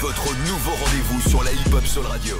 Votre nouveau rendez-vous sur la hip-hop Soul Radio.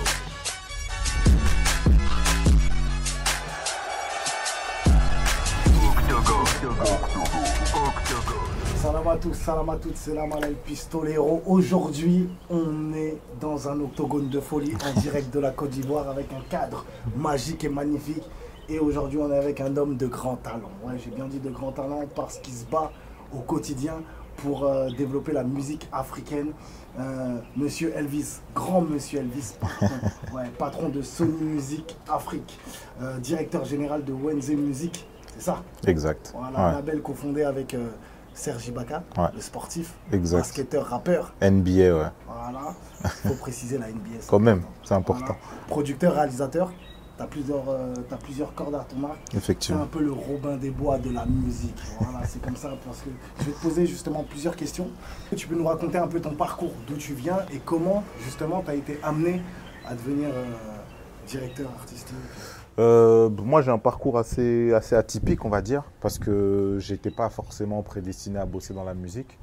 Salam à tous, salam à toutes, c'est la Malay Pistolero. Aujourd'hui, on est dans un octogone de folie en direct de la Côte d'Ivoire avec un cadre magique et magnifique. Et aujourd'hui, on est avec un homme de grand talent. Ouais, j'ai bien dit de grand talent parce qu'il se bat au quotidien pour euh, développer la musique africaine. Euh, monsieur Elvis, grand monsieur Elvis, patron, ouais, patron de Sony Music Afrique, euh, directeur général de Wenze Music, c'est ça? Exact. Voilà, Ouais. un label cofondé avec euh, Serge Ibaka, Ouais. le sportif, Exact. basketteur, rappeur. NBA, ouais. Voilà, faut préciser la NBA. Quand même, c'est important. Voilà. Producteur, réalisateur, tu as plusieurs, euh, t'as plusieurs cordes à ton arc. C'est un Effectivement. peu le Robin des Bois de la musique. Voilà, c'est comme ça parce que je vais te poser justement plusieurs questions. Tu peux nous raconter un peu ton parcours, d'où tu viens et comment justement tu as été amené à devenir euh, directeur artistique? Euh, moi, j'ai un parcours assez, assez atypique, on va dire, parce que j'étais pas forcément prédestiné à bosser dans la musique.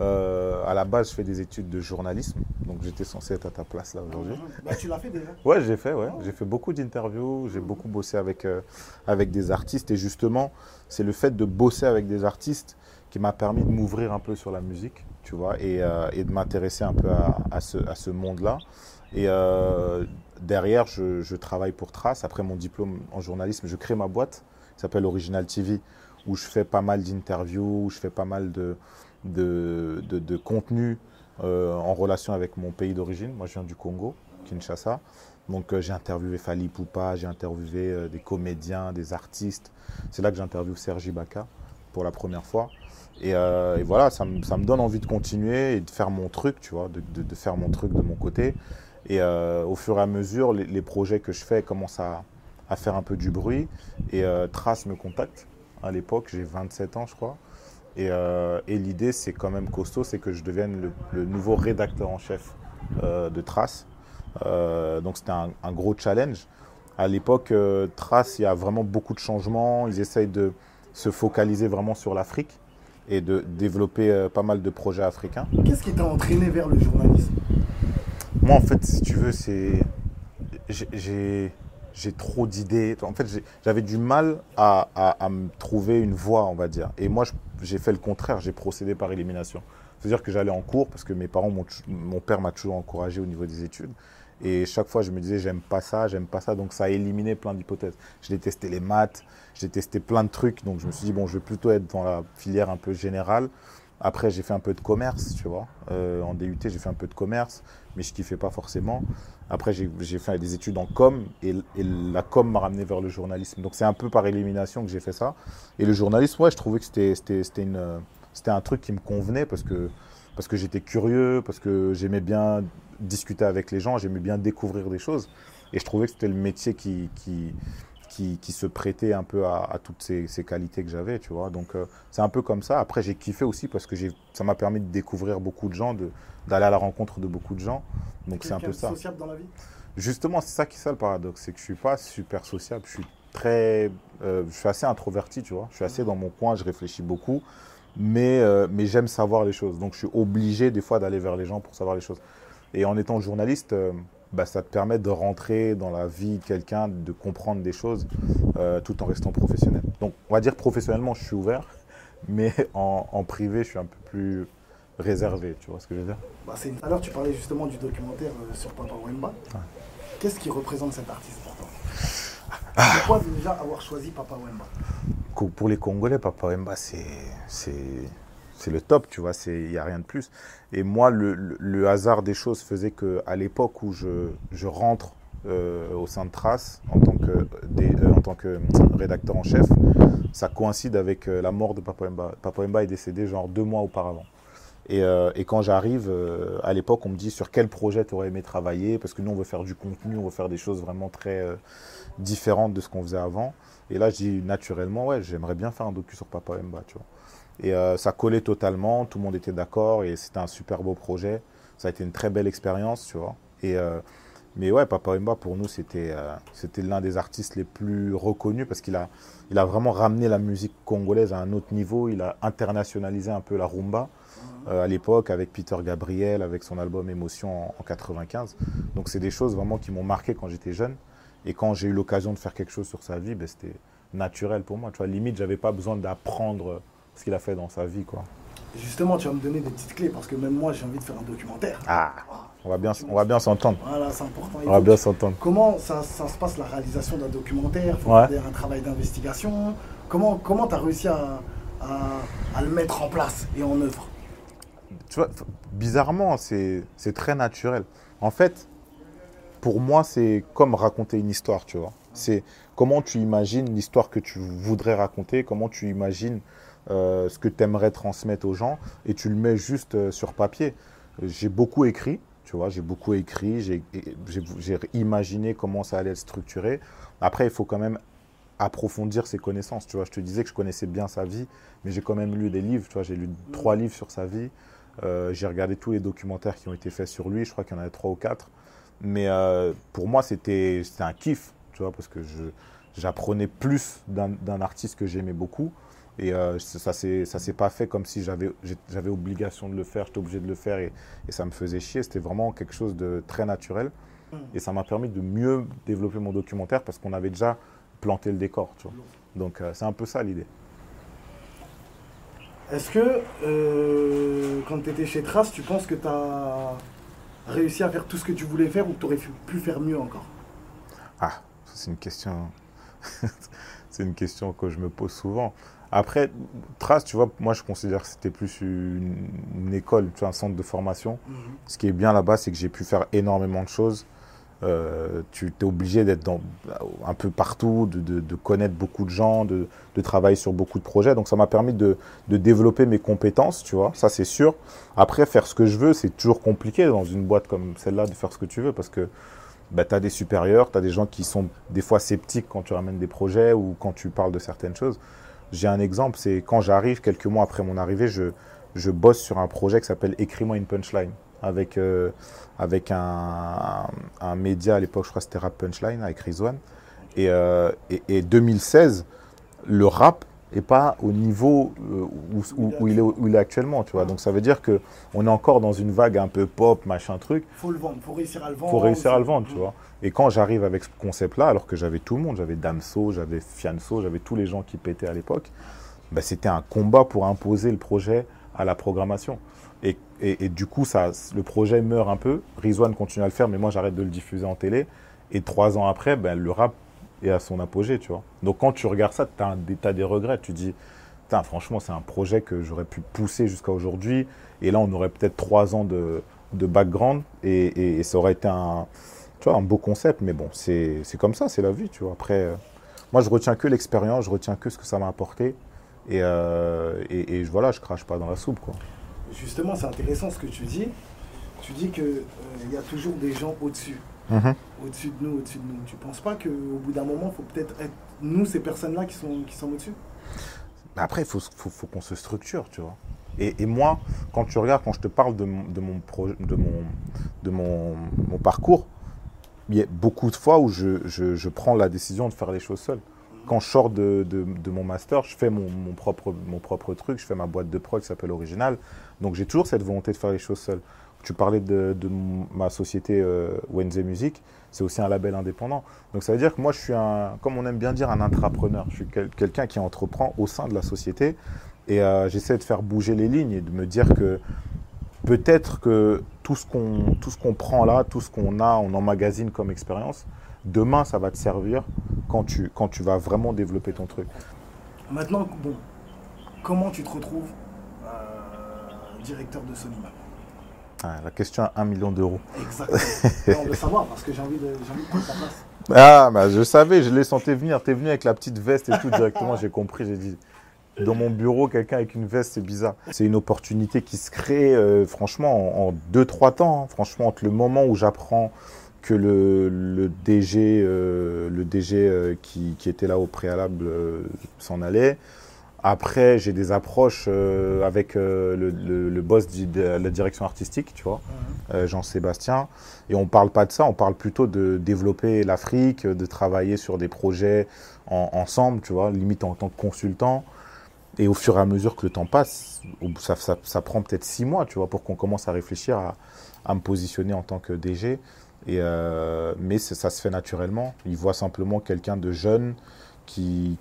Euh, à la base, je fais des études de journalisme, donc j'étais censé être à ta place là aujourd'hui. Bah, tu l'as fait déjà Ouais, j'ai fait, ouais. J'ai fait beaucoup d'interviews, j'ai beaucoup bossé avec, euh, avec des artistes. Et justement, c'est le fait de bosser avec des artistes qui m'a permis de m'ouvrir un peu sur la musique, tu vois, et, euh, et de m'intéresser un peu à, à ce, à ce monde-là. Et euh, derrière, je, je travaille pour Trace. Après mon diplôme en journalisme, je crée ma boîte qui s'appelle Original TV, où je fais pas mal d'interviews, où je fais pas mal de, de, de, contenu euh, en relation avec mon pays d'origine. Moi, je viens du Congo, Kinshasa. Donc, euh, j'ai interviewé Fali Poupa, j'ai interviewé euh, des comédiens, des artistes. C'est là que j'ai interviewé Sergi Baka pour la première fois. Et, voilà, ça me, ça me donne envie de continuer et de faire mon truc, tu vois, de, de- faire mon truc de mon côté. Et au fur et à mesure, les, les projets que je fais commencent à, à faire un peu du bruit. Et Trace me contacte. À l'époque, j'ai 27 ans, je crois. Et, euh, et l'idée, c'est quand même costaud, c'est que je devienne le, le nouveau rédacteur en chef euh, de Trace. Euh, donc c'était un, un gros challenge. À l'époque, Trace, il y a vraiment beaucoup de changements. Ils essayent de se focaliser vraiment sur l'Afrique et de développer pas mal de projets africains. Qu'est-ce qui t'a entraîné vers le journalisme? Moi, en fait, si tu veux, c'est. j'ai- J'ai j'ai trop d'idées. En fait, j'ai- j'avais du mal à, me trouver une voie, on va dire. Et moi, j'ai fait le contraire. J'ai procédé par élimination. C'est-à-dire que j'allais en cours parce que mes parents, mon père m'a toujours encouragé au niveau des études. Et chaque fois, je me disais, j'aime pas ça, j'aime pas ça. Donc, ça a éliminé plein d'hypothèses. Je détestais les maths, j'ai testé plein de trucs. Donc, je me suis dit, bon, je vais plutôt être dans la filière un peu générale. Après, j'ai fait un peu de commerce, tu vois. Euh, en DUT, j'ai fait un peu de commerce, mais je kiffais pas forcément. Après, j'ai fait des études en com, et, la com m'a ramené vers le journalisme. Donc, c'est un peu par élimination que j'ai fait ça. Et le journalisme, ouais, je trouvais que c'était- un truc qui me convenait parce que, parce que j'étais curieux, parce que j'aimais bien discuter avec les gens, j'aimais bien découvrir des choses. Et je trouvais que c'était le métier qui, qui, qui, se prêtait un peu à, toutes ces, qualités que j'avais, tu vois. Donc, euh, c'est un peu comme ça. Après, j'ai kiffé aussi parce que ça m'a permis de découvrir beaucoup de gens, d'aller à la rencontre de beaucoup de gens. Donc, c'est un peu ça. sociable dans la vie? Justement, c'est ça qui est ça le paradoxe, c'est que je suis pas super sociable, je suis très, euh, je suis assez introverti, tu vois. Je suis assez dans mon coin, je réfléchis beaucoup, mais euh, mais j'aime savoir les choses. Donc je suis obligé des fois d'aller vers les gens pour savoir les choses. Et en étant journaliste, euh, bah, ça te permet de rentrer dans la vie de quelqu'un, de comprendre des choses, tout en restant professionnel. Donc on va dire professionnellement, je suis ouvert, mais en, en privé, je suis un peu plus réservé, tu vois ce que je veux dire? Bah, c'est- Alors, tu parlais justement du documentaire euh, sur Papa Wemba. Qu'est-ce qui représente cet artiste pour toi? Ah. Pourquoi déjà avoir choisi Papa Wemba? Pour les Congolais, Papa Wemba, c'est le top, tu vois, il n'y a rien de plus. Et moi, le, le- le hasard des choses faisait qu'à l'époque où je, je rentre euh, au sein de Trace en tant que, des- euh, en tant que rédacteur en chef, ça coïncide avec la mort de Papa Wemba. Papa Wemba est décédé genre deux mois auparavant. Et, euh, et quand j'arrive, euh, à l'époque, on me dit sur quel projet tu aurais aimé travailler, parce que nous, on veut faire du contenu, on veut faire des choses vraiment très euh, différentes de ce qu'on faisait avant. Et là, je dis naturellement, ouais, j'aimerais bien faire un docu sur Papa Wemba, tu vois. Et ça collait totalement, tout le monde était d'accord, et c'était un super beau projet. Ça a été une très belle expérience, tu vois. Et, Mais ouais, Papa Wemba, pour nous, c'était l'un des artistes les plus reconnus parce qu'il a, il a vraiment ramené la musique congolaise à un autre niveau. Il a internationalisé un peu la rumba à l'époque avec Peter Gabriel, avec son album Émotion en, en 95. Donc c'est des choses vraiment qui m'ont marqué quand j'étais jeune. Et quand j'ai eu l'occasion de faire quelque chose sur sa vie, ben, c'était naturel pour moi. Tu vois, limite, j'avais pas besoin d'apprendre ce qu'il a fait dans sa vie, quoi. Justement, tu vas me donner des petites clés parce que même moi, j'ai envie de faire un documentaire. Ah, on va bien, on va bien s'entendre. Voilà, c'est important. On va bien s'entendre. Comment ça, ça se passe la réalisation d'un documentaire? Faut Ouais. faire un travail d'investigation. Comment comment t'as réussi à, à, à le mettre en place et en œuvre? Tu vois, bizarrement, c'est très naturel. En fait, pour moi, c'est comme raconter une histoire, tu vois. C'est comment tu imagines l'histoire que tu voudrais raconter, comment tu imagines euh, ce que tu aimerais transmettre aux gens, et tu le mets juste euh, sur papier. J'ai beaucoup écrit, tu vois, j'ai beaucoup écrit, j'ai imaginé comment ça allait être structuré. Après, il faut quand même approfondir ses connaissances, tu vois. Je te disais que je connaissais bien sa vie, mais j'ai quand même lu des livres, tu vois. J'ai lu trois livres sur sa vie. Euh, j'ai regardé tous les documentaires qui ont été faits sur lui, je crois qu'il y en avait trois ou quatre. Mais euh, pour moi, c'était un kiff, tu vois, parce que j'apprenais plus d'un artiste que j'aimais beaucoup. Et euh, ça ça s'est pas fait comme si j'avais obligation de le faire, j'étais obligé de le faire et, et ça me faisait chier. C'était vraiment quelque chose de très naturel. Et ça m'a permis de mieux développer mon documentaire parce qu'on avait déjà planté le décor, tu vois. Donc c'est un peu ça l'idée. Est-ce que euh, quand tu étais chez Trace, tu penses que tu as réussi à faire tout ce que tu voulais faire ou que tu aurais pu faire mieux encore? Ah, c'est une question. c'est une question que je me pose souvent. Après, Trace, tu vois, moi je considère que c'était plus une, une école, tu vois, un centre de formation. Ce qui est bien là-bas, c'est que j'ai pu faire énormément de choses. Euh, tu es obligé d'être un peu partout, de, de- de connaître beaucoup de gens, de, de travailler sur beaucoup de projets. Donc ça m'a permis de, de développer mes compétences, tu vois, ça c'est sûr. Après, faire ce que je veux, c'est toujours compliqué dans une boîte comme celle-là de faire ce que tu veux parce que bah, tu as des supérieurs, tu as des gens qui sont des fois sceptiques quand tu ramènes des projets ou quand tu parles de certaines choses. J'ai un exemple, c'est quand j'arrive, quelques mois après mon arrivée, je, je bosse sur un projet qui s'appelle Écris-moi une punchline avec, euh, avec un, un, un média à l'époque, je crois que c'était Rap Punchline avec Rizwan. Et, euh, et, et 2016, le rap n'est pas au niveau euh, où, où- où il est, où il est actuellement, tu vois. Donc ça veut dire que on est encore dans une vague un peu pop, machin truc faut le vendre, faut réussir à le vendre. faut réussir à le vendre, tu vois. Et quand j'arrive avec ce concept-là, alors que j'avais tout le monde, j'avais Damso, j'avais Fianso, j'avais tous les gens qui pétaient à l'époque, bah, c'était un combat pour imposer le projet à la programmation. Et, du coup, ça, le projet meurt un peu. Rizwan continue à le faire, mais moi, j'arrête de le diffuser en télé. Et trois ans après, ben, le rap est à son apogée, tu vois. Donc, quand tu regardes ça, tu as, des des regrets. Tu dis, franchement, c'est un projet que j'aurais pu pousser jusqu'à aujourd'hui. Et là, on aurait peut-être trois ans de, de background et, et- ça aurait été un, tu vois, un beau concept. Mais bon, c'est comme ça, c'est la vie, tu vois. Après, euh, moi, je retiens que l'expérience, je retiens que ce que ça m'a apporté. Et, euh, et, et voilà, je crache pas dans la soupe, quoi. Justement, c'est intéressant ce que tu dis. Tu dis qu'il y a toujours des gens au-dessus. Mhm. Au-dessus de nous, au-dessus de nous. Tu penses pas qu'au bout d'un moment, il faut peut-être être nous, ces personnes-là, qui sont, qui sont au-dessus? Après, il faut, faut, faut qu'on se structure, tu vois. Et, et moi, quand tu regardes, quand je te parle de mon, de mon, pro- de mon, de mon, mon parcours, il y a beaucoup de fois où je, je, je prends la décision de faire les choses seul. Quand je sors de, de, mon master, je fais mon, mon, propre, mon propre truc, je fais ma boîte de prod qui s'appelle Original. Donc j'ai toujours cette volonté de faire les choses seul. Tu parlais de, de ma société euh, Wenze Music, c'est aussi un label indépendant. Donc ça veut dire que moi je suis un, comme on aime bien dire, un intrapreneur. Je suis quel- quelqu'un qui entreprend au sein de la société et euh, j'essaie de faire bouger les lignes et de me dire que peut-être que tout ce qu'on tout ce qu'on prend là, tout ce qu'on a, on emmagasine comme expérience, demain ça va te servir quand tu quand tu vas vraiment développer ton truc. Maintenant, bon, comment tu te retrouves euh, directeur de maintenant Ah, la question à 1 million d'euros. Exactement. Non, on veut savoir parce que j'ai envie de, envie de prendre ta place. Ah, bah, je savais, je l'ai senti venir. T'es venu avec la petite veste et tout directement, j'ai compris, j'ai dit. Dans mon bureau, quelqu'un avec une veste, c'est bizarre. C'est une opportunité qui se crée, euh, franchement, en 2-3 temps. hein. Franchement, entre le moment où j'apprends que le, le DG, euh, le DG euh, qui, qui était là au préalable euh, s'en allait, Après, j'ai des approches euh, avec euh, le, le- le boss de la direction artistique, tu vois, euh, Jean-Sébastien. Et on parle pas de ça, on parle plutôt de développer l'Afrique, de travailler sur des projets en- ensemble, tu vois, limite en tant que consultant. Et au fur et à mesure que le temps passe, ça, ça- ça prend peut-être six mois, tu vois, pour qu'on commence à réfléchir à, à me positionner en tant que DG. Euh, mais ça se fait naturellement. Il voit simplement quelqu'un de jeune qui,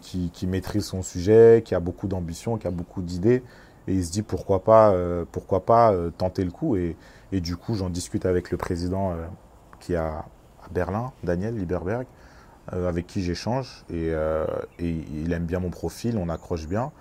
maîtrise son sujet, qui a beaucoup d'ambition, qui a beaucoup d'idées. Et il se dit pourquoi pas, euh, pourquoi pas euh, tenter le coup. Et, du coup, j'en discute avec le président qui est à, Berlin, Daniel Lieberberg, avec qui j'échange. Et, et il aime bien mon profil, on accroche bien.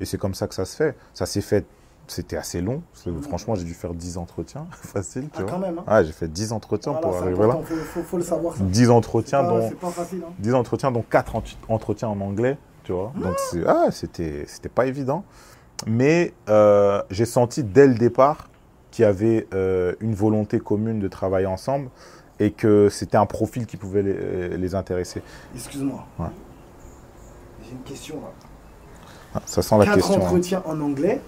Et c'est comme ça que ça se fait. Ça s'est fait, c'était assez long. Franchement, j'ai dû faire 10 entretiens, facile, tu Ah, vois. quand même. Hein. Ouais, j'ai fait 10 entretiens Voilà, pour arriver là. important, faut, le savoir. ça. 10 entretiens, Ah, dont, C'est pas facile. Hein. 10 entretiens, dont 4 entretiens en anglais, tu vois. Donc, c'est- ah, c'était, pas évident. Mais euh, j'ai senti dès le départ qu'il y avait euh, une volonté commune de travailler ensemble et que c'était un profil qui pouvait les, euh, les intéresser. Excuse-moi. Ouais. J'ai une question là. Ah, ça sent la Quatre question. hein. entretiens en anglais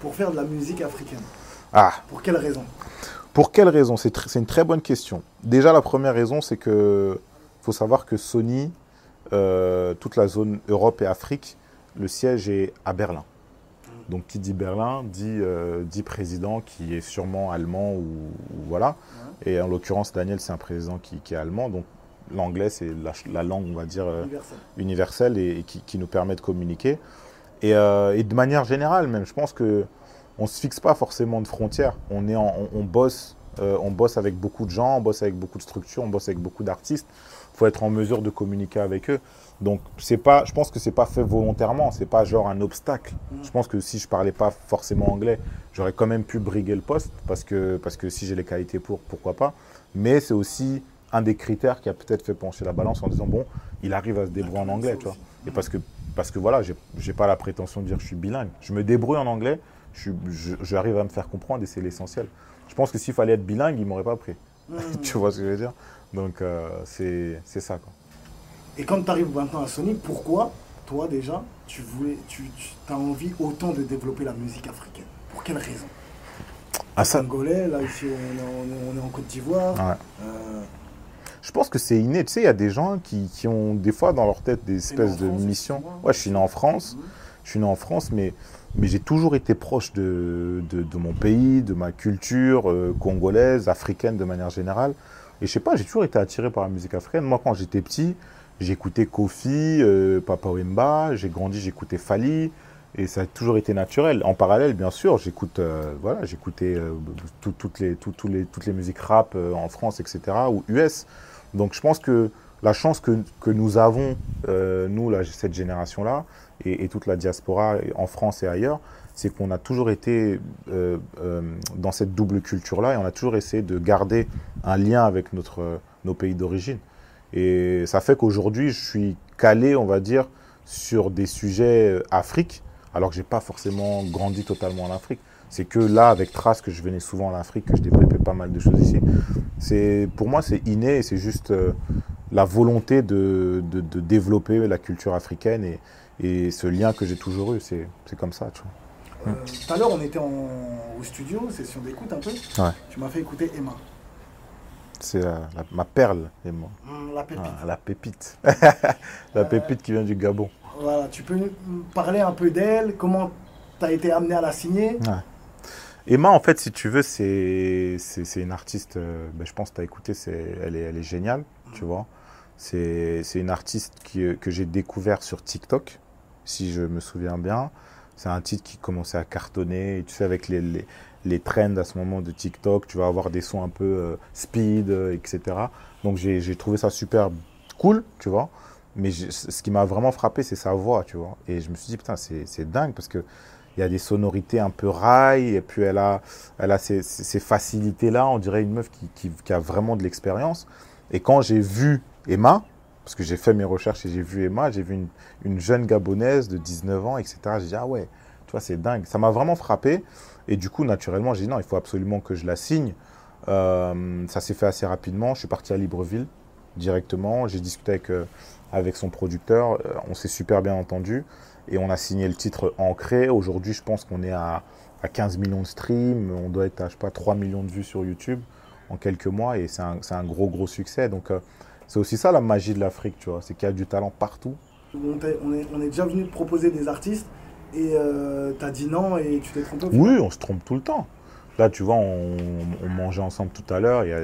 pour faire de la musique africaine. Ah, Pour quelle raison? Pour quelle raison? C'est tr- une très bonne question. Déjà, la première raison, c'est que faut savoir que Sony, euh, toute la zone Europe et Afrique, le siège est à Berlin. Donc, qui dit Berlin dit, euh, dit président qui est sûrement allemand ou, ou voilà. Et en l'occurrence, Daniel, c'est un président qui, qui est allemand. Donc, l'anglais, c'est la, langue, on va dire, euh, Universel. universelle et, et qui, qui nous permet de communiquer. Et, euh, et de manière générale, même, je pense que on se fixe pas forcément de frontières. On est, en- on, on bosse, euh, on bosse avec beaucoup de gens, on bosse avec beaucoup de structures, on bosse avec beaucoup d'artistes. Il faut être en mesure de communiquer avec eux. Donc, c'est pas, je pense que c'est pas fait volontairement. C'est pas genre un obstacle. Je pense que si je parlais pas forcément anglais, j'aurais quand même pu briguer le poste parce que, parce que si j'ai les qualités pour, pourquoi pas. Mais c'est aussi un des critères qui a peut-être fait pencher la balance en disant bon, il arrive à se débrouiller en anglais, tu vois. Et parce que, parce que voilà, j'ai pas la prétention de dire que je suis bilingue. Je me débrouille en anglais, j'arrive à me faire comprendre et c'est l'essentiel. Je pense que s'il fallait être bilingue, il m'aurait pas pris. tu vois ce que je veux dire? Donc euh, c'est ça quoi. Et quand tu arrives maintenant à Sony, pourquoi, toi déjà, tu voulais, tu, as envie autant de développer la musique africaine? Pour quelle raison? Ah, ça, Congolais, là ici on est, on est- on est en Côte d'Ivoire. Ouais. Euh, Je pense que c'est inné. Tu sais, il y a des gens qui, qui ont des fois dans leur tête des espèces de France, missions. excuse-moi. Ouais, je suis né en France. Je suis né en France, mais, mais j'ai toujours été proche de, de, de mon pays, de ma culture euh, congolaise, africaine de manière générale. Et je sais pas, j'ai toujours été attiré par la musique africaine. Moi, quand j'étais petit, j'écoutais Kofi, euh, Papa Wemba, j'ai grandi, j'écoutais Fali. Et ça a toujours été naturel. En parallèle, bien sûr, j'écoute, euh, voilà, j'écoutais euh, tout- toutes, les, tout- tous les, toutes les musiques rap euh, en France, etc., ou US. Donc je pense que la chance que, nous avons, euh, nous, cette génération-là, et, et toute la diaspora en France et ailleurs, c'est qu'on a toujours été euh, euh, dans cette double culture-là et on a toujours essayé de garder un lien avec nos pays d'origine. Et ça fait qu'aujourd'hui, je suis calé, on va dire, sur des sujets Afrique, alors que j'ai pas forcément grandi totalement en Afrique. C'est que là, avec Trace, que je venais souvent en Afrique, que je développais pas mal de choses ici. C'est, pour moi, c'est inné et c'est juste euh, la volonté de, de, de développer la culture africaine et, et ce lien que j'ai toujours eu. C'est, comme ça, tu vois. euh, Tout à l'heure, on était en- au studio, session d'écoute un peu. Ouais. Tu m'as fait écouter Emma. C'est la- ma perle, moi. Hum, la pépite. Ah, la pépite. la pépite qui vient du Gabon. Voilà, tu peux nous parler un peu d'elle, comment tu as été amené à la signer? Emma, en fait, si tu veux, c'est une artiste, euh, ben, je pense que tu as écouté, elle est, géniale, tu vois. C'est une artiste qui, euh, que j'ai découvert sur TikTok, si je me souviens bien. C'est un titre qui commençait à cartonner, tu sais, avec les, les, trends à ce moment de TikTok, tu vas avoir des sons un peu euh, speed, etc. Donc j'ai trouvé ça super cool, tu vois. Mais ce qui m'a vraiment frappé, c'est sa voix, tu vois. Et je me suis dit, putain, c'est dingue parce que il y a des sonorités un peu rail, et puis elle a, elle a ces, facilités-là. On dirait une meuf qui, a vraiment de l'expérience. Et quand j'ai vu Emma, parce que j'ai fait mes recherches et j'ai vu Emma, j'ai vu une, une jeune Gabonaise de 19 ans, etc. J'ai dit, ah ouais, tu vois, c'est dingue. Ça m'a vraiment frappé. Et du coup, naturellement, j'ai dit, non, il faut absolument que je la signe. Euh, ça s'est fait assez rapidement. Je suis parti à Libreville directement. J'ai discuté avec, euh, avec son producteur. Euh, on s'est super bien entendu. Et on a signé le titre Ancré. Aujourd'hui, je pense qu'on est à, à 15 millions de streams. On doit être à, je sais pas, 3 millions de vues sur YouTube en quelques mois. Et c'est un, gros, gros succès. Donc, euh, c'est aussi ça la magie de l'Afrique, tu vois. C'est qu'il y a du talent partout. On, est, on est déjà venu te proposer des artistes et euh, t'as dit non et tu t'es trompé. Oui, on se trompe tout le temps. Là, tu vois, on, on mangeait ensemble tout à l'heure. il y a-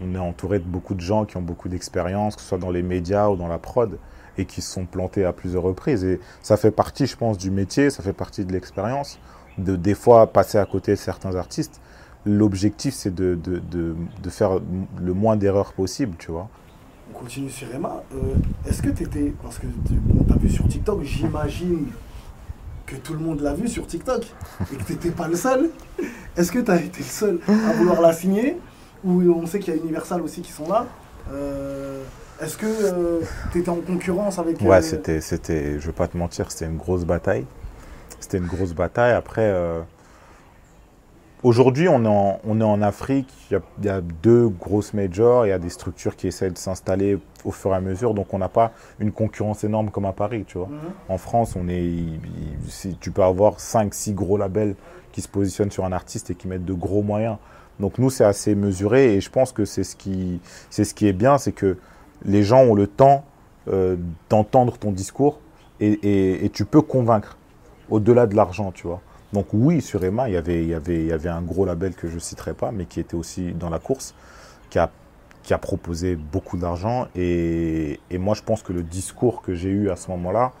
On est entouré de beaucoup de gens qui ont beaucoup d'expérience, que ce soit dans les médias ou dans la prod, et qui se sont plantés à plusieurs reprises. Et ça fait partie, je pense, du métier, ça fait partie de l'expérience, de des fois passer à côté de certains artistes. L'objectif, c'est de, de, de, faire le moins d'erreurs possible, tu vois. On continue sur Emma. Euh, Est-ce que t'étais. Parce que tu t'as vu sur TikTok, j'imagine que tout le monde l'a vu sur TikTok et que t'étais pas le seul. Est-ce que t'as été le seul à vouloir la signer? Ou on sait qu'il y a Universal aussi qui sont là. Euh, Est-ce que euh, t'étais en concurrence avec. Ouais, euh, c'était, c'était, je vais pas te mentir, c'était une grosse bataille. C'était une grosse bataille. Après, aujourd'hui, on, est en- on est en Afrique. Il y, a, il y a deux grosses majors. Il y a des structures qui essaient de s'installer au fur et à mesure. Donc, on n'a pas une concurrence énorme comme à Paris, tu vois. mhm. En France, on est, il- il- si tu peux avoir 5, 6 gros labels qui se positionnent sur un artiste et qui mettent de gros moyens. Donc nous, c'est assez mesuré et je pense que c'est ce qui, c'est ce qui est bien, c'est que les gens ont le temps euh, d'entendre ton discours et, et- tu peux convaincre au-delà de l'argent, tu vois. Donc oui, sur Emma, il y avait, il y avait, il y avait un gros label que je citerai pas, mais qui était aussi dans la course, qui a, qui a proposé beaucoup d'argent. Et, et moi, je pense que le discours que j'ai eu à ce moment-là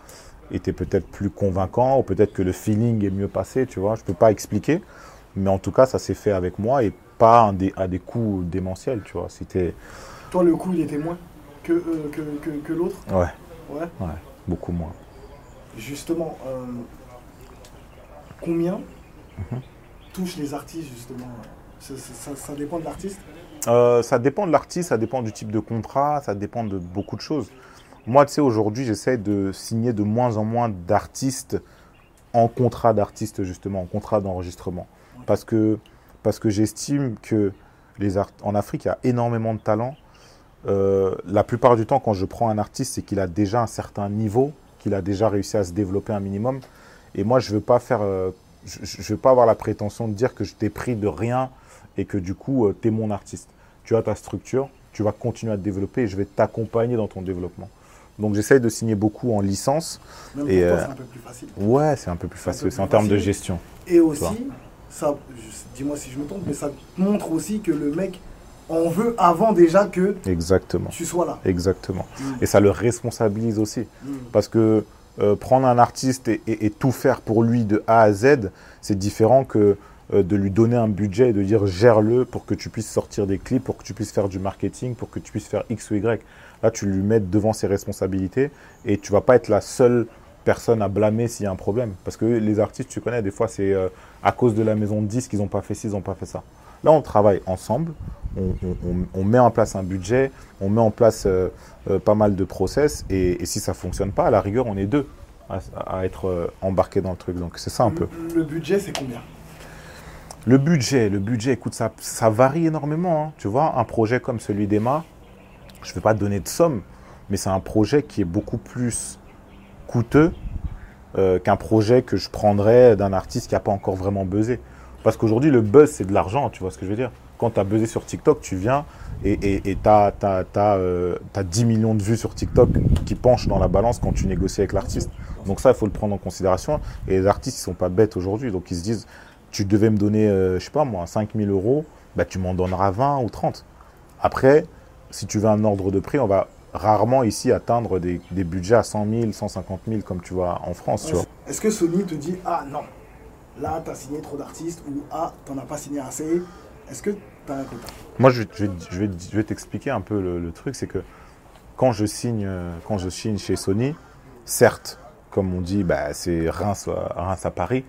était peut-être plus convaincant, ou peut-être que le feeling est mieux passé, tu vois. Je peux pas expliquer, mais en tout cas, ça s'est fait avec moi pas à des, à des coûts démentiels, tu vois. C'était, Toi, le coup, il était moins que, euh, que, que, que l'autre ouais, Ouais. ouais, beaucoup moins. Justement, euh, combien Mhm. touchent les artistes, justement? Ça, ça- ça- ça dépend de l'artiste Euh, ça dépend de l'artiste, ça dépend du type de contrat, ça dépend de beaucoup de choses. Moi, tu sais, aujourd'hui, j'essaie de signer de moins en moins d'artistes en contrat d'artiste, justement, en contrat d'enregistrement. Parce que, parce que j'estime que les art- en Afrique, il y a énormément de talent. Euh, la plupart du temps, quand je prends un artiste, c'est qu'il a déjà un certain niveau, qu'il a déjà réussi à se développer un minimum. Et moi, je veux pas faire, euh, je, je veux pas avoir la prétention de dire que je t'ai pris de rien et que du coup, tu es mon artiste. Tu as ta structure, tu vas continuer à te développer et je vais t'accompagner dans ton développement. Donc, j'essaye de signer beaucoup en licence. Même Et, euh, c'est un peu plus facile. Ouais, c'est un peu plus facile. C'est en termes de gestion. Et aussi. Ça, dis-moi si je me trompe, mais ça montre aussi que le mec en veut avant déjà que Exactement. tu sois là. Exactement. Mm. Et ça le responsabilise aussi. Mm. Parce que euh, prendre un artiste et, et- et tout faire pour lui de A à Z, c'est différent que euh, de lui donner un budget et de dire gère-le pour que tu puisses sortir des clips, pour que tu puisses faire du marketing, pour que tu puisses faire X ou Y. Là, tu lui mets devant ses responsabilités et tu vas pas être la seule personne à blâmer s'il y a un problème. Parce que les artistes, tu connais, des fois, c'est euh, à cause de la maison de disques qu'ils n'ont pas fait ci, ils n'ont pas fait ça. Là, on travaille ensemble, on, on- on- on met en place un budget, on met en place euh, euh, pas mal de process, et, et si ça fonctionne pas, à la rigueur, on est deux à, à être embarqués dans le truc. Donc c'est ça un peu. Le budget, c'est combien? Le budget, le budget, écoute, ça, ça varie énormément. hein. Tu vois, un projet comme celui d'Emma, je ne vais pas te donner de somme, mais c'est un projet qui est beaucoup plus coûteux euh, qu'un projet que je prendrais d'un artiste qui n'a pas encore vraiment buzzé. Parce qu'aujourd'hui, le buzz, c'est de l'argent, tu vois ce que je veux dire Quand tu as buzzé sur TikTok, tu viens et tu as, 10 millions de vues sur TikTok qui penchent dans la balance quand tu négocies avec l'artiste. Donc ça, il faut le prendre en considération. Et les artistes, ils sont pas bêtes aujourd'hui. Donc ils se disent, tu devais me donner, euh, je sais pas moi, 5 000 euros, bah, tu m'en donneras 20 ou 30. Après, si tu veux un ordre de prix, on va rarement ici atteindre des, des budgets à 100 000, 150 000 comme tu vois en France. Est-ce que Sony te dit Ah non, là, t'as signé trop d'artistes ou Ah, t'en as pas signé assez Est-ce que t'as un quota Moi, je, vais- je vais, je vais, je vais t'expliquer un peu le, le truc, c'est que quand je signe, euh, quand je signe chez Sony, certes, comme on dit, bah, c'est Reims, à- Reims à Paris,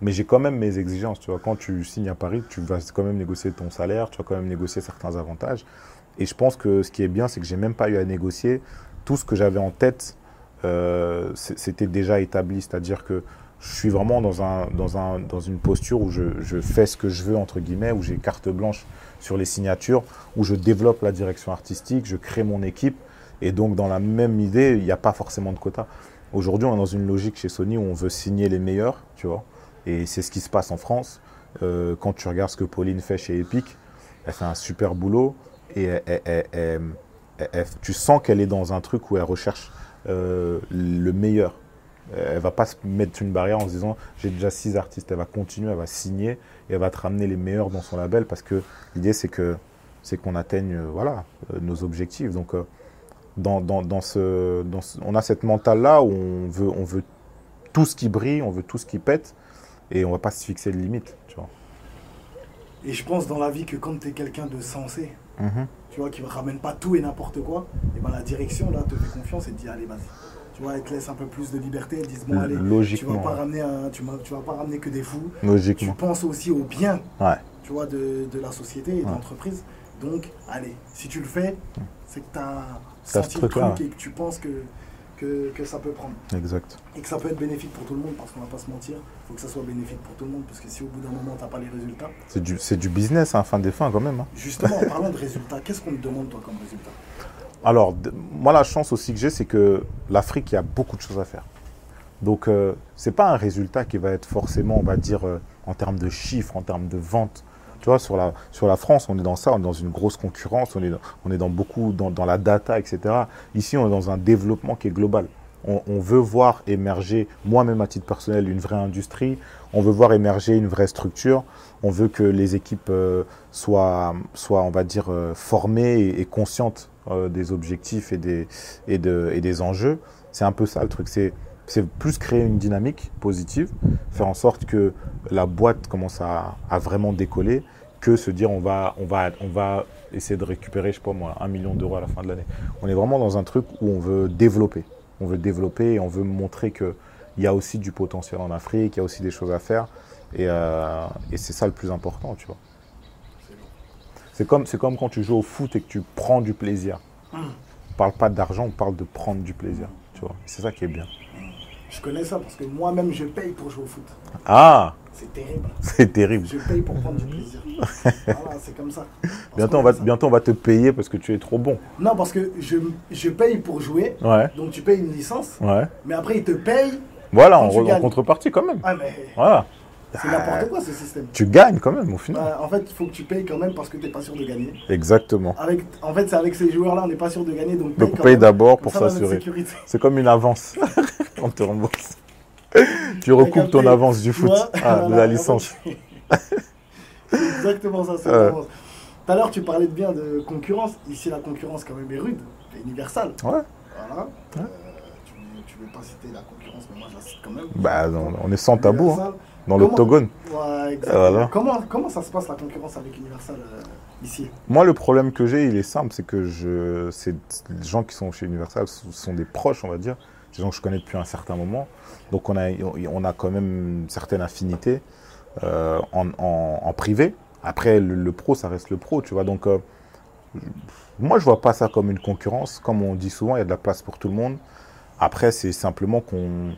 mais j'ai quand même mes exigences. Tu vois, quand tu signes à Paris, tu vas quand même négocier ton salaire, tu vas quand même négocier certains avantages. Et je pense que ce qui est bien, c'est que j'ai même pas eu à négocier. Tout ce que j'avais en tête, euh, c'était déjà établi. C'est-à-dire que je suis vraiment dans, un, dans, un, dans une posture où je, je fais ce que je veux, entre guillemets, où j'ai carte blanche sur les signatures, où je développe la direction artistique, je crée mon équipe. Et donc, dans la même idée, il n'y a pas forcément de quota. Aujourd'hui, on est dans une logique chez Sony où on veut signer les meilleurs, tu vois. Et c'est ce qui se passe en France. Euh, quand tu regardes ce que Pauline fait chez Epic, elle fait un super boulot et tu sens qu'elle est dans un truc où elle recherche euh, le meilleur. Elle va pas se mettre une barrière en se disant j'ai déjà six artistes. Elle va continuer, elle va signer et elle va te ramener les meilleurs dans son label parce que l'idée c'est que c'est qu'on atteigne euh, voilà euh, nos objectifs. Donc dans, dans, ce, on a cette mentale là où on veut on veut tout ce qui brille, on veut tout ce qui pète et on va pas se fixer de limite. Tu vois. Et je pense dans la vie que quand tu es quelqu'un de sensé, Mhm. tu vois, qui ne ramène pas tout et n'importe quoi, et ben la direction là te fait confiance et te dit allez vas-y. Tu vois, elle te laisse un peu plus de liberté, elle dit bon allez, tu vas pas ramener un, tu, vas, tu vas pas ramener que des fous. Tu penses aussi au bien, Ouais. tu vois, de, de la société et de l'entreprise. Donc allez, si tu le fais, c'est que tu as senti le truc-là, truc et que tu penses que, que, que ça peut prendre. Exact. Et que ça peut être bénéfique pour tout le monde, parce qu'on va pas se mentir, il faut que ça soit bénéfique pour tout le monde, parce que si au bout d'un moment t'as pas les résultats, C'est du, c'est du business, hein, fin des fins quand même. hein. justement en parlant de résultats, qu'est-ce qu'on te demande toi comme résultat? Alors, d- moi, la chance aussi que j'ai, c'est que l'Afrique, il y a beaucoup de choses à faire. Donc, euh, c'est pas un résultat qui va être forcément, on va dire, euh, en termes de chiffres, en termes de ventes. Tu vois, sur la, sur la France, on est dans ça, on est dans une grosse concurrence, on est dans, on est dans beaucoup, dans, dans la data, etc. Ici, on est dans un développement qui est global. On, veut voir émerger, moi-même à titre personnel, une vraie industrie. On veut voir émerger une vraie structure. On veut que les équipes euh, soient, soient, on va dire, euh, formées et, et conscientes euh, des objectifs et des, et, de, et des enjeux. C'est un peu ça le truc. C'est c'est plus créer une dynamique positive, faire en sorte que la boîte commence à, à vraiment décoller, que se dire on va, on, va, on va essayer de récupérer, je sais pas moi, un million d'euros à la fin de l'année. On est vraiment dans un truc où on veut développer. On veut développer et on veut montrer qu'il y a aussi du potentiel en Afrique, il y a aussi des choses à faire. Et, euh, et c'est ça le plus important, tu vois. C'est comme, c'est comme quand tu joues au foot et que tu prends du plaisir. On parle pas d'argent, on parle de prendre du plaisir. Tu vois. C'est ça qui est bien. Je connais ça parce que moi-même je paye pour jouer au foot. Ah, C'est terrible. c'est terrible. Je paye pour prendre du plaisir. Voilà, c'est comme ça. Bientôt on, va, ça. bientôt, on va te payer parce que tu es trop bon. Non, parce que je, je paye pour jouer, Ouais, donc tu payes une licence, ouais. mais après ils te payent. Voilà, en, tu en gagnes. contrepartie quand même. Ah, mais Voilà. c'est n'importe quoi ce système. Tu gagnes quand même au final. Ouais, en fait, il faut que tu payes quand même parce que tu n'es pas sûr de gagner. Exactement. Avec, en fait, c'est avec ces joueurs-là, on n'est pas sûr de gagner, donc paye Donc paye d'abord pour s'assurer. C'est comme une avance. on te rembourse. tu recoupes ton avance du foot, Moi, ah, de la en licence. c'est exactement ça. c'est ça. Tout à l'heure, tu parlais de bien de concurrence. Ici, la concurrence, quand même, est rude, est universelle. Ouais. Voilà. Euh, tu ne veux pas citer la concurrence, mais moi, je la cite quand même. Bah, on, on est sans tabou hein, dans l'octogone. Ouais, exactement. Voilà. Comment, comment ça se passe la concurrence avec Universal euh, ici? Moi, le problème que j'ai, il est simple, c'est que je, les gens qui sont chez Universal sont des proches, on va dire, des que je connais depuis un certain moment. Donc, on a, on a quand même une certaine affinité euh, en, en- privé. Après, le, pro, ça reste le pro, tu vois. Donc, euh, moi, je vois pas ça comme une concurrence. Comme on dit souvent, il y a de la place pour tout le monde. Après, c'est simplement qu'on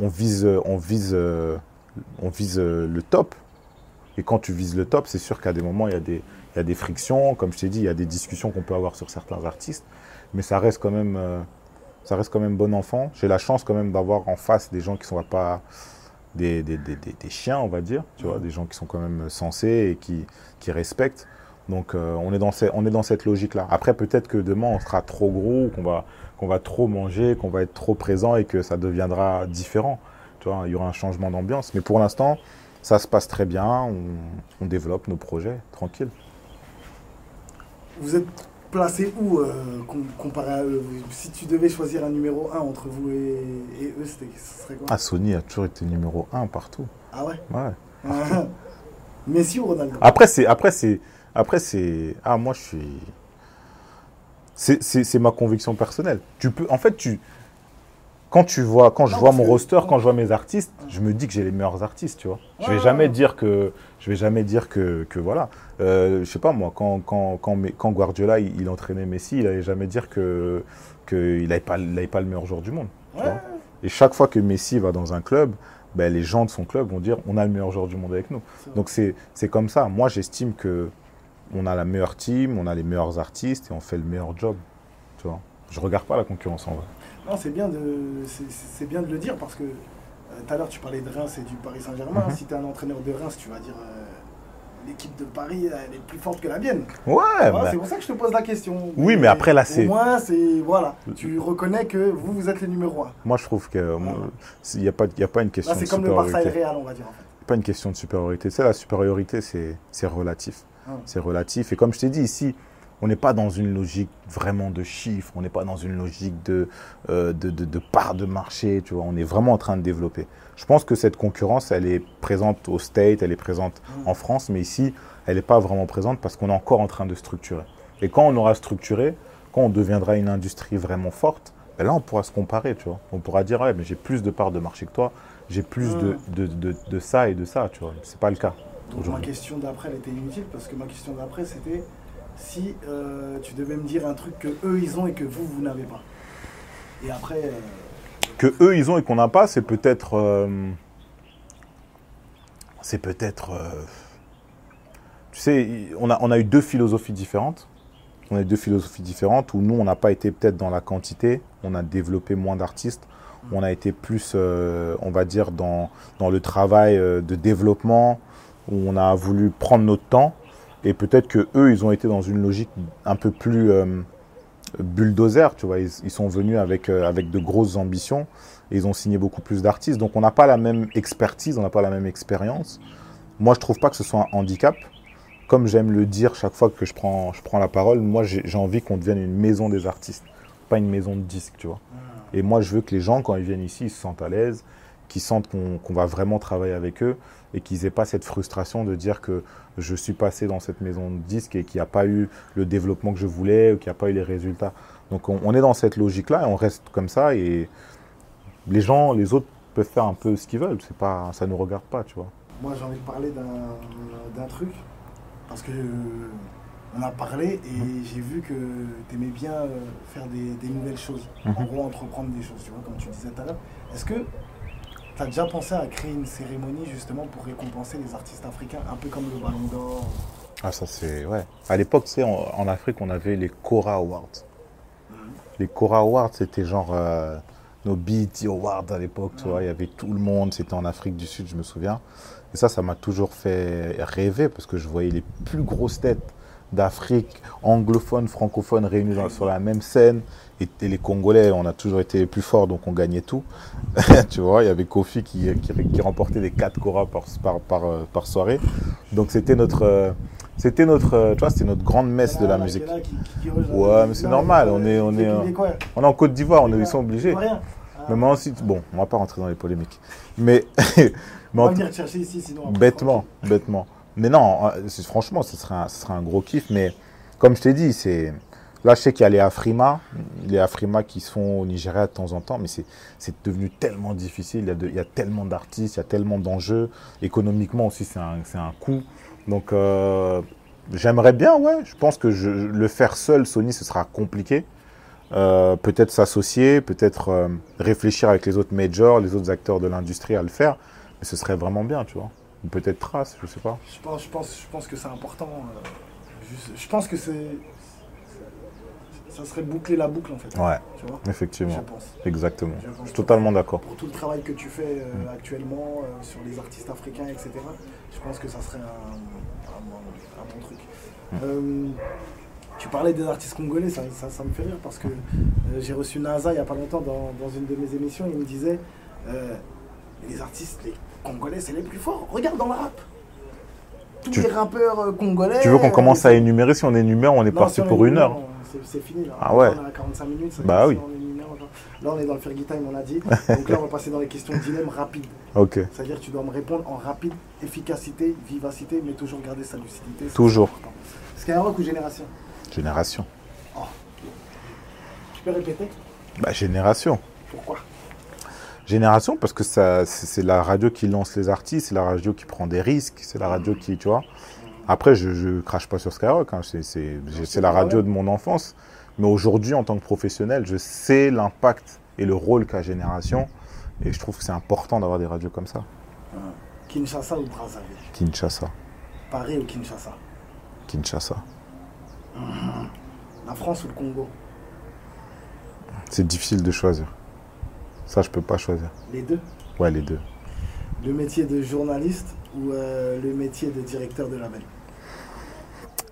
on vise, on vise, on vise le top. Et quand tu vises le top, c'est sûr qu'à des moments, il y a des, il y a des frictions, comme je t'ai dit, il y a des discussions qu'on peut avoir sur certains artistes, mais ça reste quand même, euh, ça reste quand même bon enfant. J'ai la chance quand même d'avoir en face des gens qui sont pas des, chiens, on va dire, tu vois, des gens qui sont quand même sensés et qui, respectent. Donc euh, on, est dans cette logique-là. Après, peut-être que demain, on sera trop gros, qu'on va, va trop manger, qu'on va être trop présent et que ça deviendra différent. Tu vois, il y aura un changement d'ambiance. Mais pour l'instant, ça se passe très bien, on, on développe nos projets, tranquille. Vous êtes placé où euh, com- comparé à eux? Si tu devais choisir un numéro 1 entre vous et, et eux, ce serait quoi? Ah, Sony a toujours été numéro 1 partout. Ah ouais? Ouais. Ah, Messi ou Ronaldo? Après, c'est. Après, c'est. Après, c'est. Ah, moi, je suis. C'est- ma conviction personnelle. Tu peux. En fait, tu. Quand tu vois, quand je Non, vois mon roster, quand je vois mes artistes, je me dis que j'ai les meilleurs artistes, tu vois. Je vais jamais dire que, je vais jamais dire que, que voilà. Euh, je sais pas moi, quand, quand, quand, quand Guardiola il, il entraînait Messi, il allait jamais dire que qu'il n'avait pas, il avait pas le meilleur joueur du monde. tu Ouais. vois. Et chaque fois que Messi va dans un club, ben, les gens de son club vont dire on a le meilleur joueur du monde avec nous. Donc c'est c'est comme ça. Moi j'estime que on a la meilleure team, on a les meilleurs artistes et on fait le meilleur job. Tu vois. Je regarde pas la concurrence en vrai. Non, c'est bien, de, c'est- c'est bien de le dire parce que tout à l'heure tu parlais de Reims et du Paris Saint-Germain. Mhm. Si tu es un entraîneur de Reims, tu vas dire euh, l'équipe de Paris elle est plus forte que la mienne. Ouais, Voilà, bah, c'est pour ça que je te pose la question. Oui, mais après, là, c'est- Au moins, c'est. Voilà. Tu reconnais que vous, vous êtes les numéros 1. moi je trouve qu'il n'y a, a pas une question Là, c'est comme le Barça et le. Real, on va dire en fait. pas une question de supériorité. C'est la supériorité, c'est c'est relatif. Ah. C'est relatif. Et comme je t'ai dit ici, on n'est pas dans une logique vraiment de chiffres, on n'est pas dans une logique de, euh, de, de, de part de marché, tu vois. On est vraiment en train de développer. Je pense que cette concurrence, elle est présente au State, elle est présente Mm. en France, mais ici, elle n'est pas vraiment présente parce qu'on est encore en train de structurer. Et quand on aura structuré, quand on deviendra une industrie vraiment forte, ben là, on pourra se comparer, tu vois. On pourra dire, ouais, mais j'ai plus de parts de marché que toi, j'ai plus de, de, de, de ça et de ça, tu vois. C'est pas le cas. Donc ma question d'après, elle était inutile parce que ma question d'après, c'était si euh, tu devais me dire un truc que eux ils ont et que vous, vous n'avez pas. Et après, euh, que eux ils ont et qu'on n'a pas, c'est peut-être, euh, c'est peut-être, tu sais, on a, eu deux philosophies différentes. On a eu deux philosophies différentes où nous on n'a pas été peut-être dans la quantité, on a développé moins d'artistes, on a été plus, on va dire dans dans le travail de développement où on a voulu prendre notre temps et peut-être que eux ils ont été dans une logique un peu plus euh, bulldozer, tu vois, ils, sont venus avec, euh, avec de grosses ambitions et ils ont signé beaucoup plus d'artistes. Donc on n'a pas la même expertise, on n'a pas la même expérience. Moi, je trouve pas que ce soit un handicap. Comme j'aime le dire chaque fois que je prends, je prends la parole, moi j'ai envie qu'on devienne une maison des artistes, pas une maison de disques, tu vois. Et moi, je veux que les gens, quand ils viennent ici, ils se sentent à l'aise, qu'ils sentent qu'on va vraiment travailler avec eux et qu'ils n'aient pas cette frustration de dire que je suis passé dans cette maison de disques et qu'il n'y a pas eu le développement que je voulais ou qu'il n'y a pas eu les résultats. Donc on, on est dans cette logique-là et on reste comme ça et les gens, les autres peuvent faire un peu ce qu'ils veulent. C'est pas, ça nous regarde pas, tu vois. moi j'ai envie de parler d'un truc parce que euh, on a parlé et Mhm. j'ai vu que tu aimais bien euh, faire des, des nouvelles choses. En Mhm. gros, entreprendre des choses, tu vois, comme tu disais tout à l'heure. Est-ce que tu as déjà pensé à créer une cérémonie justement pour récompenser les artistes africains, un peu comme le Ballon d'Or Ah ça c'est ouais. À l'époque, tu sais, en, en Afrique, on avait les Cora Awards. Les Cora Awards, c'était genre euh, nos BET Awards à l'époque, tu vois. Il y avait tout le monde. C'était en Afrique du Sud, je me souviens. Et ça, ça m'a toujours fait rêver parce que je voyais les plus grosses têtes d'Afrique, anglophones, francophones, réunis dans- sur la même scène. Et, et les Congolais, on a toujours été les plus forts, donc on gagnait tout. tu vois, il y avait Kofi qui, qui, qui remportait les 4 Cora par, par, par, euh, par soirée. Donc c'était notre, euh, c'était notre, euh, tu vois, c'était notre grande messe de la musique. rejoint- Ouais, mais c'est normal, on est- on est, On est en Côte d'Ivoire, on est, ils sont obligés. Rien. Ah, Mais moi aussi, bon, on va pas rentrer dans les polémiques. Mais, mais on va venir chercher ici sinon. bêtement, bêtement. Mais non, euh, franchement, ce serait, un, gros kiff. Mais comme je t'ai dit, c'est là, je sais qu'il y a les Afrima, les Afrima qui se font au Nigeria de temps en temps, mais c'est devenu tellement difficile. Il y a, tellement d'artistes, il y a tellement d'enjeux. Économiquement aussi, c'est un, coût. Donc, euh, j'aimerais bien, ouais. Je pense que le faire seul, Sony, ce sera compliqué. Euh, peut-être s'associer, peut-être réfléchir avec les autres majors, les autres acteurs de l'industrie à le faire. Mais ce serait vraiment bien, tu vois. Ou peut-être Trace, je sais pas. Je pense, je pense, je pense que c'est important. euh, je pense que c'est. Ça serait boucler la boucle en fait. Ouais, Tu vois? effectivement. Je pense. Exactement. Je pense. Suis totalement d'accord. Pour tout le travail que tu fais euh, actuellement euh, sur les artistes africains, etc., je pense que ça serait un, un bon, un bon truc. Euh, tu parlais des artistes congolais, ça, ça- ça me fait rire parce que j'ai reçu NASA il n'y a pas longtemps dans, dans une de mes émissions, il me disait les artistes les congolais, c'est les plus forts. Regarde dans le rap. Tous Tu- les rappeurs euh, congolais. Tu veux qu'on commence euh, à énumérer Si on énumère, on est non, parti si on pour une heure. C'est fini là. Ah ouais. On est à 45 minutes. ça Bah oui. si. Là, on est dans le Fergie Time, on a dit. Donc là, on va passer dans les questions dilemme rapides. Ok, C'est-à-dire que tu dois me répondre en rapide, efficacité, vivacité, mais toujours garder sa lucidité. Toujours. Skyrock ou Génération? Génération. Tu peux répéter? Bah, génération. Pourquoi? Génération, parce que ça, c'est la radio qui lance les artistes, c'est la radio qui prend des risques, c'est la radio qui, tu vois. Après, je, je crache pas sur Skyrock, hein, c'est- la radio de mon enfance. Mais aujourd'hui, en tant que professionnel, je sais l'impact et le rôle qu'a Génération. Et je trouve que c'est important d'avoir des radios comme ça. Kinshasa ou Brazzaville? Kinshasa. Paris ou Kinshasa? Kinshasa. La France ou le Congo? C'est difficile de choisir. Ça, je peux pas choisir. Les deux Ouais, les deux. Le métier de journaliste ou euh, le métier de directeur de label?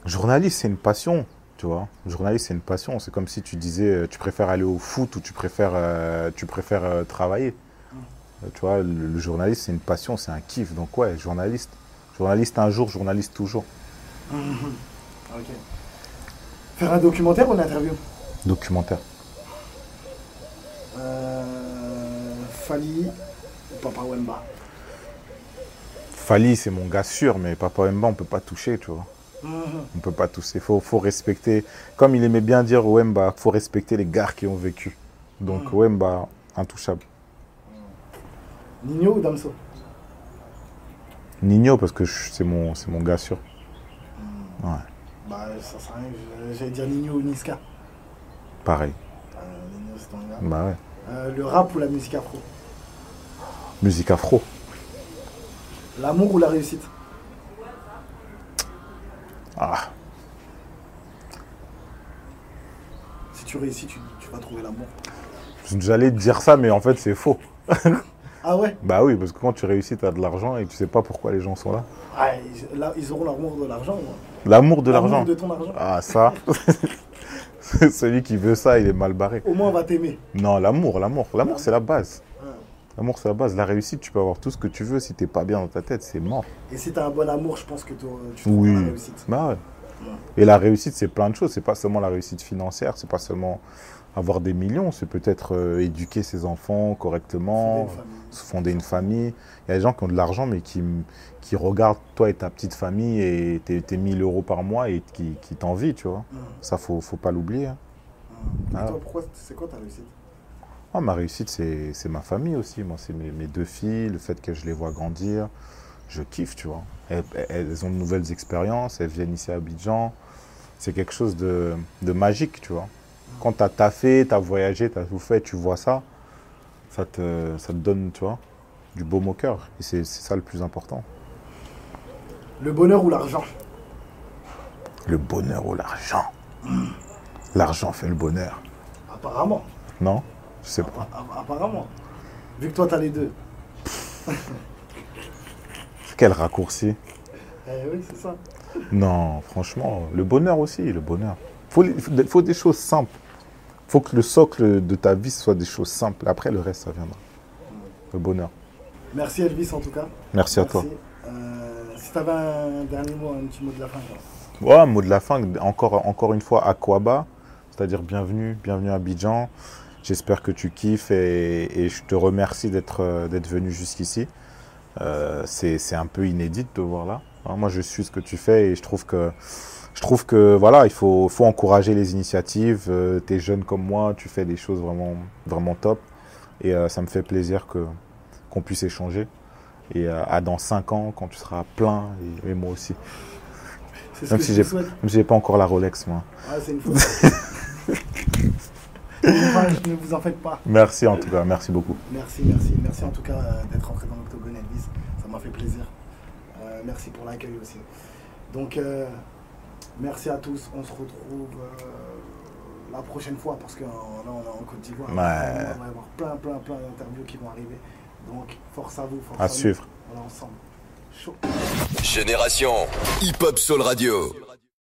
Journaliste, c'est une passion, tu vois. Journaliste, c'est une passion. C'est comme si tu disais, euh, tu préfères aller au foot ou tu préfères, euh, tu préfères euh, travailler. Euh, Tu vois, le, le journaliste, c'est une passion, c'est un kiff. Donc ouais, journaliste. Journaliste un jour, journaliste toujours. Ok. Faire un documentaire ou une interview? Documentaire. euh, Fali ou Papa Wemba? Fali, c'est mon gars sûr, mais Papa Wemba, on peut pas toucher, tu vois. On peut pas toucher. Faut, faut respecter. Comme il aimait bien dire Wemba, faut respecter les gars qui ont vécu. Donc Wemba, intouchable. Nino ou Damso? Nino, parce que c'est mon, mon gars sûr. Ouais, Bah, ça sert à rien. J'allais dire Nino ou Niska. pareil. Euh, Nino, c'est ton gars. Bah ouais. Euh, le rap ou la musique afro? Musique afro. L'amour ou la réussite? Ah, Si tu réussis, tu, tu vas trouver l'amour. j'allais te dire ça, mais en fait, c'est faux. Ah ouais? Bah oui, parce que quand tu réussis, tu as de l'argent et tu sais pas pourquoi les gens sont là. ah, ils, là, ils auront l'amour de l'argent. L'amour de L'amour l'argent. de ton argent. Ah, ça. Celui qui veut ça, il est mal barré. Au moins, on va t'aimer. Non, l'amour, l'amour. L'amour, c'est la base. L'amour, c'est la base. La réussite, tu peux avoir tout ce que tu veux. Si t'es pas bien dans ta tête, c'est mort. Et si t'as un bon amour, je pense que tu trouveras Oui. la réussite. Bah ouais. Et la réussite, c'est plein de choses. C'est pas seulement la réussite financière, c'est pas seulement avoir des millions, c'est peut-être euh, éduquer ses enfants correctement, Fonder une famille. se fonder une famille. Il y a des gens qui ont de l'argent, mais qui, qui regardent toi et ta petite famille et tes, tes 1000 euros par mois et qui, qui t'envient, tu vois. Mm. Ça, faut, faut pas l'oublier. Et Ah. toi, pourquoi C'est quoi ta réussite? Ah, ma réussite, c'est ma famille aussi. Moi, c'est mes, mes deux filles, le fait que je les vois grandir. Je kiffe, tu vois. Elles, elles ont de nouvelles expériences, elles viennent ici à Abidjan. C'est quelque chose de, de magique, tu vois. Quand tu as taffé, tu as voyagé, tu as tout fait, tu vois ça, ça te, ça te donne, tu vois, du baume au cœur. Et c'est c'est ça le plus important. Le bonheur ou l'argent? Le bonheur ou l'argent? L'argent fait le bonheur. Apparemment. Non? Je sais pas. Appa- Apparemment. Vu que toi, t'as les deux. Quel raccourci Eh oui, c'est ça. Non, franchement, le bonheur aussi, le bonheur. Faut, faut des- choses simples. faut que le socle de ta vie soit des choses simples. Après, le reste, ça viendra. Le bonheur. Merci Elvis en tout cas. Merci à toi. Euh, si tu avais un dernier mot, un petit mot de la fin. Ouais, mot de la fin, encore, encore une fois, Aquaba, c'est-à-dire bienvenue, bienvenue à Abidjan. J'espère que tu kiffes et, et je te remercie d'être euh, d'être venu jusqu'ici. Euh, c'est un peu inédit de te voir là. Hein, moi, je suis ce que tu fais et je trouve que, je trouve que voilà, il faut, faut encourager les initiatives. tu es jeune comme moi, tu fais des choses vraiment, vraiment top. Et euh, ça me fait plaisir que qu'on puisse échanger. Et euh, à dans 5 ans, quand tu seras plein, et, et moi aussi. Même si même si j'ai pas encore la Rolex, moi. Ah, c'est une faute. Enfin, ne vous en faites pas. Merci en tout cas, merci beaucoup. Merci, merci. Merci en tout cas euh, d'être rentré dans l'Octogone Elvis. Ça m'a fait plaisir. Euh, merci pour l'accueil aussi. Donc, euh, merci à tous. On se retrouve euh, la prochaine fois parce que euh, là, on est en Côte d'Ivoire. Ouais. On va y avoir plein, plein, plein d'interviews qui vont arriver. Donc, force à vous. Force à, À nous. suivre. On est ensemble. Chaud. Génération Hip Hop Soul Radio.